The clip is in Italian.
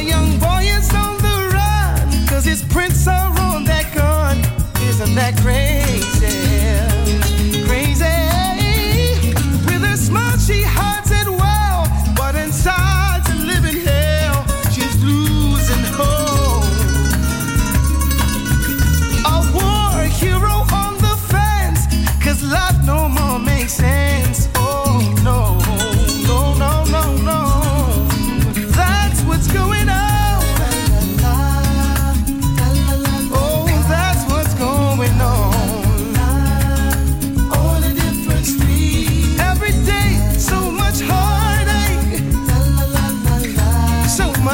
Young boy is on the run, cause his prints are on that gun. Isn't that crazy?